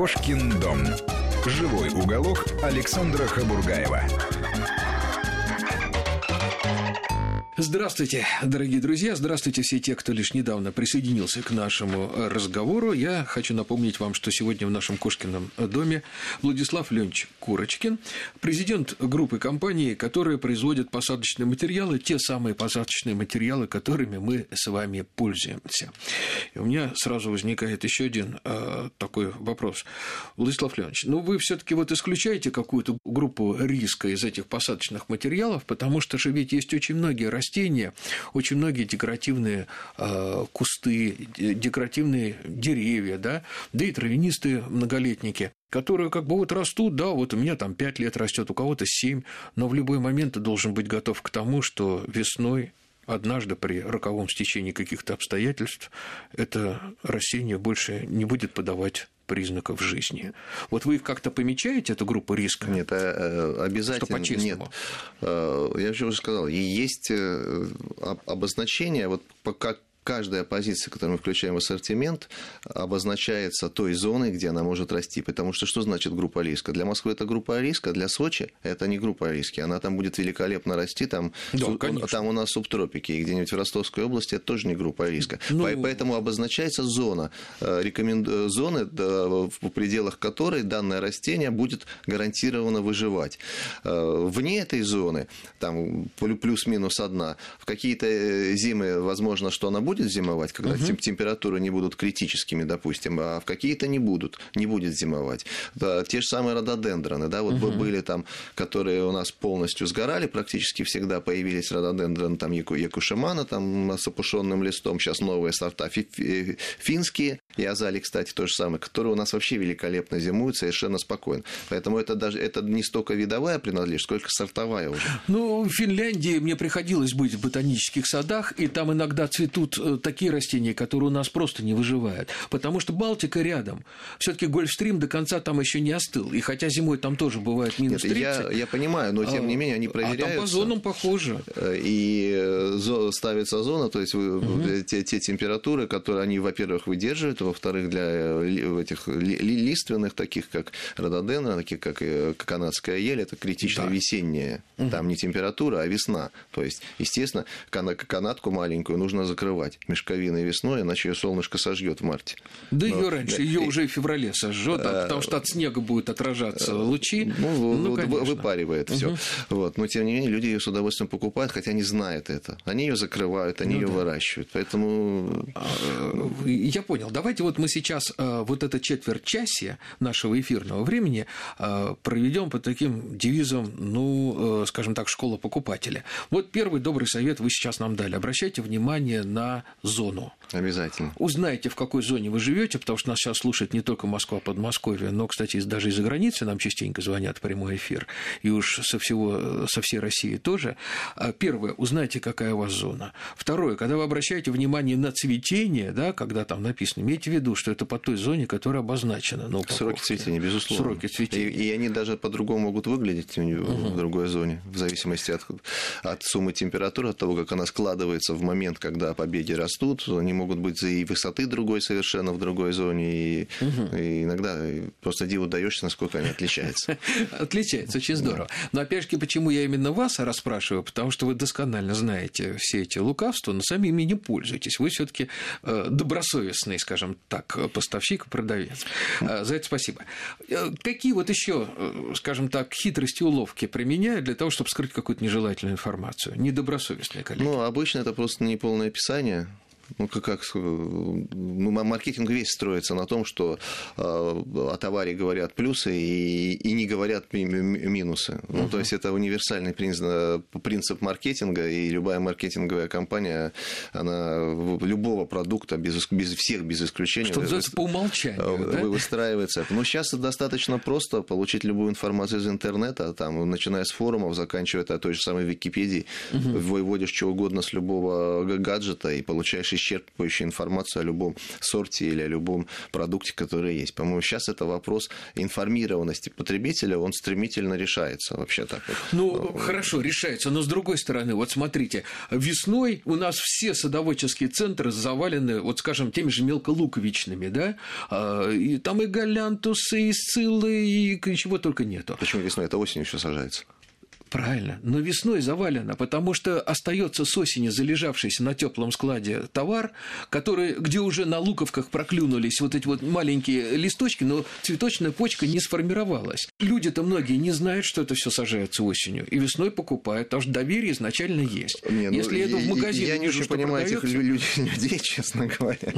Кошкин дом. Живой уголок Александра Хабургаева. Здравствуйте, дорогие друзья, здравствуйте все те, кто лишь недавно присоединился к нашему разговору. Я хочу напомнить вам, что сегодня в нашем Кошкином доме Владислав Ленч Курочкин, президент группы компаний, которые производят посадочные материалы, те самые посадочные материалы, которыми мы с вами пользуемся. И у меня сразу возникает еще один э, такой вопрос. Владислав Леонидович, ну вы все-таки вот исключаете какую-то группу риска из этих посадочных материалов, потому что же ведь есть очень многие растения, растения, очень многие декоративные э, кусты, декоративные деревья, да, да и травянистые многолетники которые как бы вот растут, да, вот у меня там 5 лет растет, у кого-то 7, но в любой момент ты должен быть готов к тому, что весной однажды при роковом стечении каких-то обстоятельств это растение больше не будет подавать признаков жизни. Вот вы их как-то помечаете, эту группу риска? Нет, э, обязательно что нет. Э, я уже сказал, есть э, обозначение, вот как каждая позиция, которую мы включаем в ассортимент, обозначается той зоной, где она может расти. Потому что что значит группа риска? Для Москвы это группа риска, для Сочи это не группа риска. Она там будет великолепно расти, там, да, там у нас субтропики, и где-нибудь в Ростовской области это тоже не группа риска. Ну... Поэтому обозначается зона, э, рекомен... зоны, в пределах которой данное растение будет гарантированно выживать. Э, вне этой зоны, там плюс-минус одна, в какие-то э, зимы, возможно, что она будет будет зимовать, когда угу. температуры не будут критическими, допустим, а в какие-то не будут, не будет зимовать. Да, те же самые рододендроны, да, вот угу. были там, которые у нас полностью сгорали, практически всегда появились рододендроны, там Якушимана, там с опушенным листом, сейчас новые сорта финские, и азали, кстати, то же самое, которые у нас вообще великолепно зимуют, совершенно спокойно. Поэтому это даже это не столько видовая принадлежность, сколько сортовая уже. Ну, в Финляндии мне приходилось быть в ботанических садах, и там иногда цветут такие растения, которые у нас просто не выживают. Потому что Балтика рядом. все таки Гольфстрим до конца там еще не остыл. И хотя зимой там тоже бывает минус 30. Нет, я, я понимаю, но тем не менее они проверяются. А там по зонам похоже. Э, и э, ставится зона, то есть угу. те, те температуры, которые они, во-первых, выдерживают, во-вторых, для этих лиственных, таких как рододендра, таких как канадская ель, это критично да. весенняя. Угу. Там не температура, а весна. То есть, естественно, канатку маленькую нужно закрывать сжигать мешковиной весной, иначе ее солнышко сожжет в марте. Да ее раньше, ее уже в феврале сожжет, а, потому что от снега будут отражаться лучи. Ну, ну выпаривает все. Вот. Но тем не менее, люди ее с удовольствием покупают, хотя не знают это. Они ее закрывают, они ну, ее да. выращивают. Поэтому. А, я понял. Давайте вот мы сейчас а, вот это четверть часе нашего эфирного времени проведем под таким девизом, ну, скажем так, школа покупателя. Вот первый добрый совет вы сейчас нам дали. Обращайте внимание на зону. Обязательно. Узнайте, в какой зоне вы живете, потому что нас сейчас слушает не только Москва, Подмосковье, но, кстати, даже из-за границы нам частенько звонят в прямой эфир, и уж со, всего, со всей России тоже. А первое, узнайте, какая у вас зона. Второе, когда вы обращаете внимание на цветение, да, когда там написано, имейте в виду, что это по той зоне, которая обозначена на Сроки цветения, безусловно. Сроки цветения. И, и они даже по-другому могут выглядеть угу. в другой зоне, в зависимости от, от суммы температуры, от того, как она складывается в момент, когда побеги растут, они могут быть и высоты другой совершенно в другой зоне, и, угу. и иногда просто диву даешься, насколько они отличаются. Отличается, очень здорово. Но опять же, почему я именно вас расспрашиваю, потому что вы досконально знаете все эти лукавства, но сами ими не пользуетесь. Вы все таки э, добросовестный, скажем так, поставщик и продавец. Э, за это спасибо. Э, какие вот еще, скажем так, хитрости, уловки применяют для того, чтобы скрыть какую-то нежелательную информацию? Недобросовестные коллеги. Ну, обычно это просто неполное описание ну, как, как ну, маркетинг весь строится на том, что э, о товаре говорят плюсы и, и не говорят минусы. Uh-huh. Ну, то есть это универсальный принцип, принцип маркетинга, и любая маркетинговая компания, она любого продукта, без, без всех без исключения... Что называется, по умолчанию, вы, да? выстраивается. Но сейчас достаточно просто получить любую информацию из интернета, там, начиная с форумов, заканчивая той же самой Википедией, uh-huh. вводишь что угодно с любого гаджета и получаешь исчерпывающую информацию о любом сорте или о любом продукте, который есть. По-моему, сейчас это вопрос информированности потребителя, он стремительно решается вообще так. Вот. Ну, хорошо, решается, но с другой стороны, вот смотрите, весной у нас все садоводческие центры завалены, вот скажем, теми же мелколуковичными, да, а, и там и галянтусы, и сциллы, и чего только нету. Почему весной? Это осенью еще сажается. Правильно, но весной завалено, потому что остается с осени залежавшийся на теплом складе товар, который, где уже на луковках проклюнулись вот эти вот маленькие листочки, но цветочная почка не сформировалась. Люди-то многие не знают, что это все сажается осенью, и весной покупают, потому что доверие изначально есть. Не, ну, Если я иду в магазин, я не очень понимаю этих людей, честно говоря.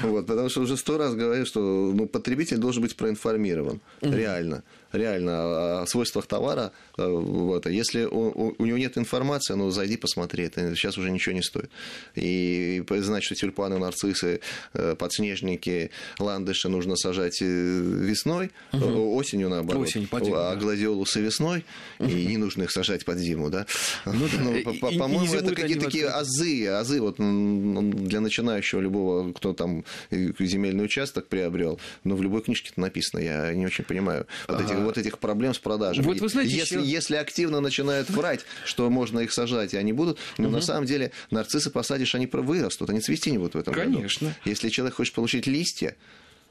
Вот, потому что уже сто раз говорю, что ну, потребитель должен быть проинформирован. Реально реально о свойствах товара. Вот. А если у, у него нет информации, ну, зайди, посмотри, это сейчас уже ничего не стоит. И знать, что тюльпаны, нарциссы, э, подснежники, ландыши нужно сажать э, весной, угу. осенью наоборот, Осень, под а гладиолусы весной, угу. и не нужно их сажать под зиму, да? Ну, ну, по-моему, это какие-то такие азы, азы вот для начинающего любого, кто там земельный участок приобрел, но в любой книжке это написано, я не очень понимаю вот этих вот этих проблем с продажей. Вот вы знаете, если, еще... если активно начинают врать, что можно их сажать, и они будут, но угу. на самом деле нарциссы посадишь, они вырастут, они цвести не будут в этом Конечно. году. Конечно. Если человек хочет получить листья,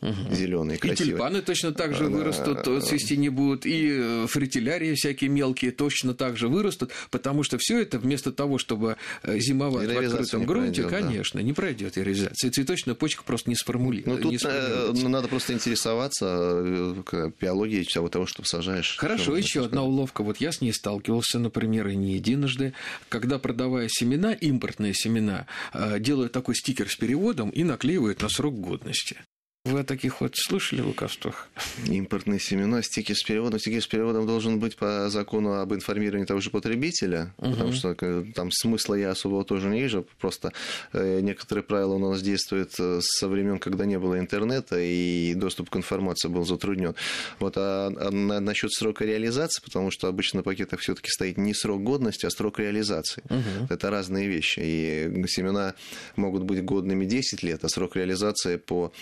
угу. зеленые, красивые. И тюльпаны точно так же вырастут, цвести не будут, и э, фритилярии всякие мелкие точно так же вырастут, потому что все это вместо того, чтобы э, зимовать в открытом грунте, пройдет, конечно, да. не пройдет реализация. цветочная почка просто не сформулирует. Ну, тут э, ну, надо просто интересоваться биологией того, того, что сажаешь. Хорошо, еще одна уловка. Вот я с ней сталкивался, например, и не единожды, когда, продавая семена, импортные семена, делают такой стикер с переводом и наклеивают на срок годности. Вы о таких вот слышали лукавствах? Импортные семена, стики с переводом. Стики с переводом должен быть по закону об информировании того же потребителя, угу. потому что э, там смысла я особого тоже не вижу. Просто э, некоторые правила у нас действуют э, со времен, когда не было интернета, и доступ к информации был затруднен. Вот, а, а насчет срока реализации, потому что обычно на пакетах все-таки стоит не срок годности, а срок реализации. Угу. Это разные вещи. И семена могут быть годными 10 лет, а срок реализации по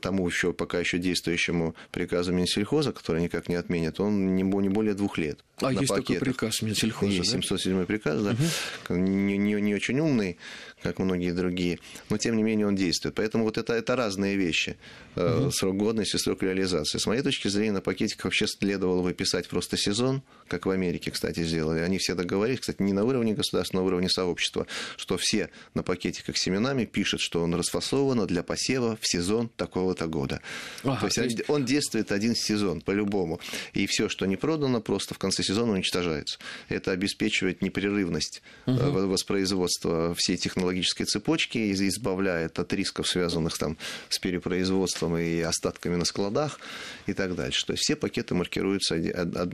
тому еще пока еще действующему приказу Минсельхоза, который никак не отменят, он не более двух лет. А есть пакетах. такой приказ Минсельхоза, Есть 707 да? приказ, да, угу. не, не, не очень умный, как многие другие, но тем не менее он действует. Поэтому вот это, это разные вещи. Угу. Срок годности, срок реализации. С моей точки зрения, на пакетиках вообще следовало бы писать просто сезон, как в Америке, кстати, сделали. Они все договорились, кстати, не на уровне государства, а на уровне сообщества, что все на пакетиках с семенами пишут, что он расфасован для посева в сезон такого-то года. Ага, то есть, то есть он действует один сезон по-любому. И все, что не продано, просто в конце сезона уничтожается. Это обеспечивает непрерывность угу. воспроизводства всей технологической цепочки, избавляет от рисков, связанных там, с перепроизводством и остатками на складах и так дальше. То есть все пакеты маркируются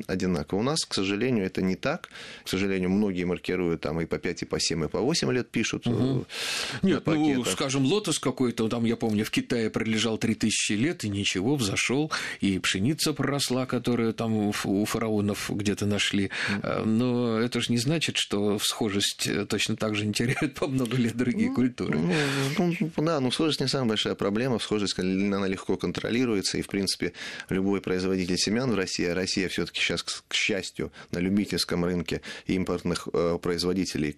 одинаково. У нас, к сожалению, это не так. К сожалению, многие маркируют там и по 5, и по 7, и по 8 лет пишут. Угу. Нет, ну, скажем, лотос какой-то, там, я помню, в Китае пролежал 3000 лет, и ничего, взошел, и пшеница проросла, которая там у фараонов где-то нашли. А, но это же не значит, что схожесть э, точно так же не теряют по много лет другие культуры. Ну, ну, да, ну схожесть не самая большая проблема. Схожесть, она легко контролируется. И, в принципе, любой производитель семян в России, а Россия все таки сейчас, к счастью, на любительском рынке импортных э, производителей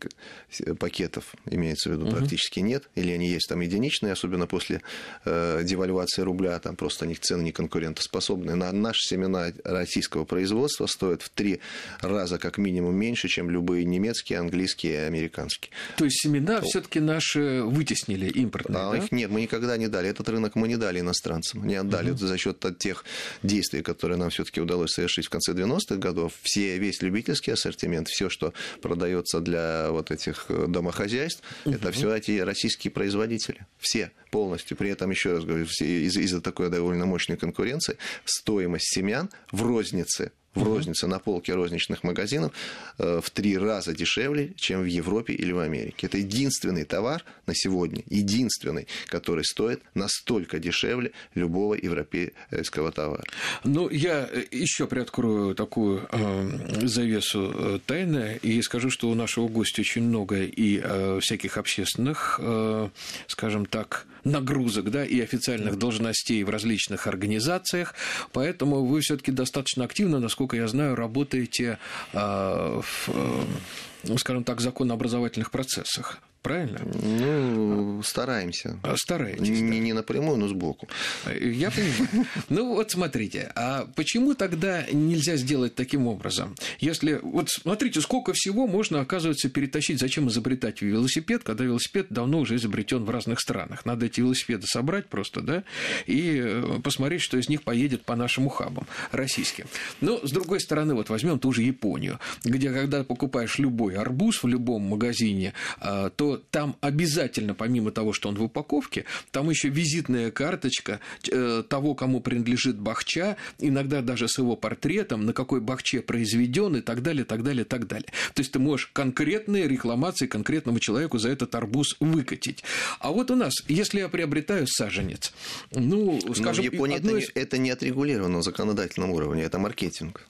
пакетов, имеется в виду, угу. практически нет. Или они есть там единичные, особенно после э, девальвации рубля, там просто них цены не конкурентоспособны. На наши семена российского производства стоят в три раза как минимум меньше, чем любые немецкие, английские и американские. То есть семена все-таки наши вытеснили импортные, да? Их нет, мы никогда не дали. Этот рынок мы не дали иностранцам. Не отдали угу. за счет тех действий, которые нам все-таки удалось совершить в конце 90-х годов. Все, весь любительский ассортимент, все, что продается для вот этих домохозяйств, угу. это все эти российские производители. Все полностью. При этом, еще раз из-за такой довольно мощной конкуренции, стоимость семян в рознице в рознице на полке розничных магазинов э, в три раза дешевле, чем в Европе или в Америке. Это единственный товар на сегодня, единственный, который стоит настолько дешевле любого европейского товара. Ну, я еще приоткрою такую э, завесу э, тайны и скажу, что у нашего гостя очень много и э, всяких общественных, э, скажем так, нагрузок, да, и официальных должностей в различных организациях, поэтому вы все-таки достаточно активно, насколько я знаю, работаете э, в, э, скажем так, законообразовательных процессах правильно? Ну, стараемся. А, стараетесь. Не, да. не напрямую, но сбоку. Я понимаю. Ну, вот смотрите, а почему тогда нельзя сделать таким образом? Если, вот смотрите, сколько всего можно, оказывается, перетащить. Зачем изобретать велосипед, когда велосипед давно уже изобретен в разных странах? Надо эти велосипеды собрать просто, да, и э, посмотреть, что из них поедет по нашим ухабам российским. Но, с другой стороны, вот возьмем ту же Японию, где, когда покупаешь любой арбуз в любом магазине, а, то там обязательно, помимо того, что он в упаковке, там еще визитная карточка э, того, кому принадлежит бахча, иногда даже с его портретом, на какой бахче произведен и так далее, так далее, так далее. То есть ты можешь конкретные рекламации конкретному человеку за этот арбуз выкатить. А вот у нас, если я приобретаю саженец, ну, скажем... Но в Японии это, из... не, это не отрегулировано на законодательном уровне, это маркетинг.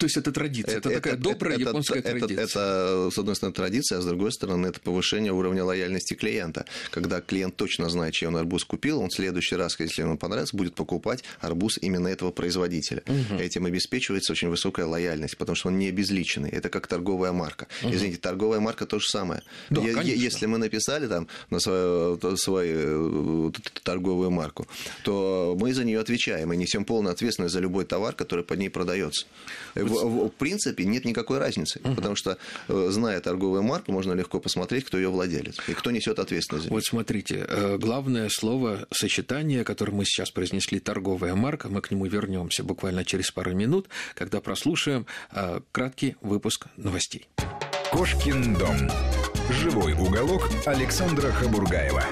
То есть это традиция, это, это такая это, добрая это, японская это, традиция. Это, это, с одной стороны, традиция, а с другой стороны, это повышение уровня лояльности клиента. Когда клиент точно знает, чей он арбуз купил, он в следующий раз, если ему понравится, будет покупать арбуз именно этого производителя. Угу. Этим обеспечивается очень высокая лояльность, потому что он не обезличенный. Это как торговая марка. Угу. Извините, торговая марка то же самое. Да, е- если мы написали там на свою, свою э, торговую марку, то мы за нее отвечаем и несем полную ответственность за любой товар, который под ней продается в, в принципе нет никакой разницы, угу. потому что, э, зная торговую марку, можно легко посмотреть, кто ее владелец и кто несет ответственность. Вот смотрите, э, главное слово сочетание, которое мы сейчас произнесли, торговая марка, мы к нему вернемся буквально через пару минут, когда прослушаем э, краткий выпуск новостей. Кошкин дом. Живой уголок Александра Хабургаева.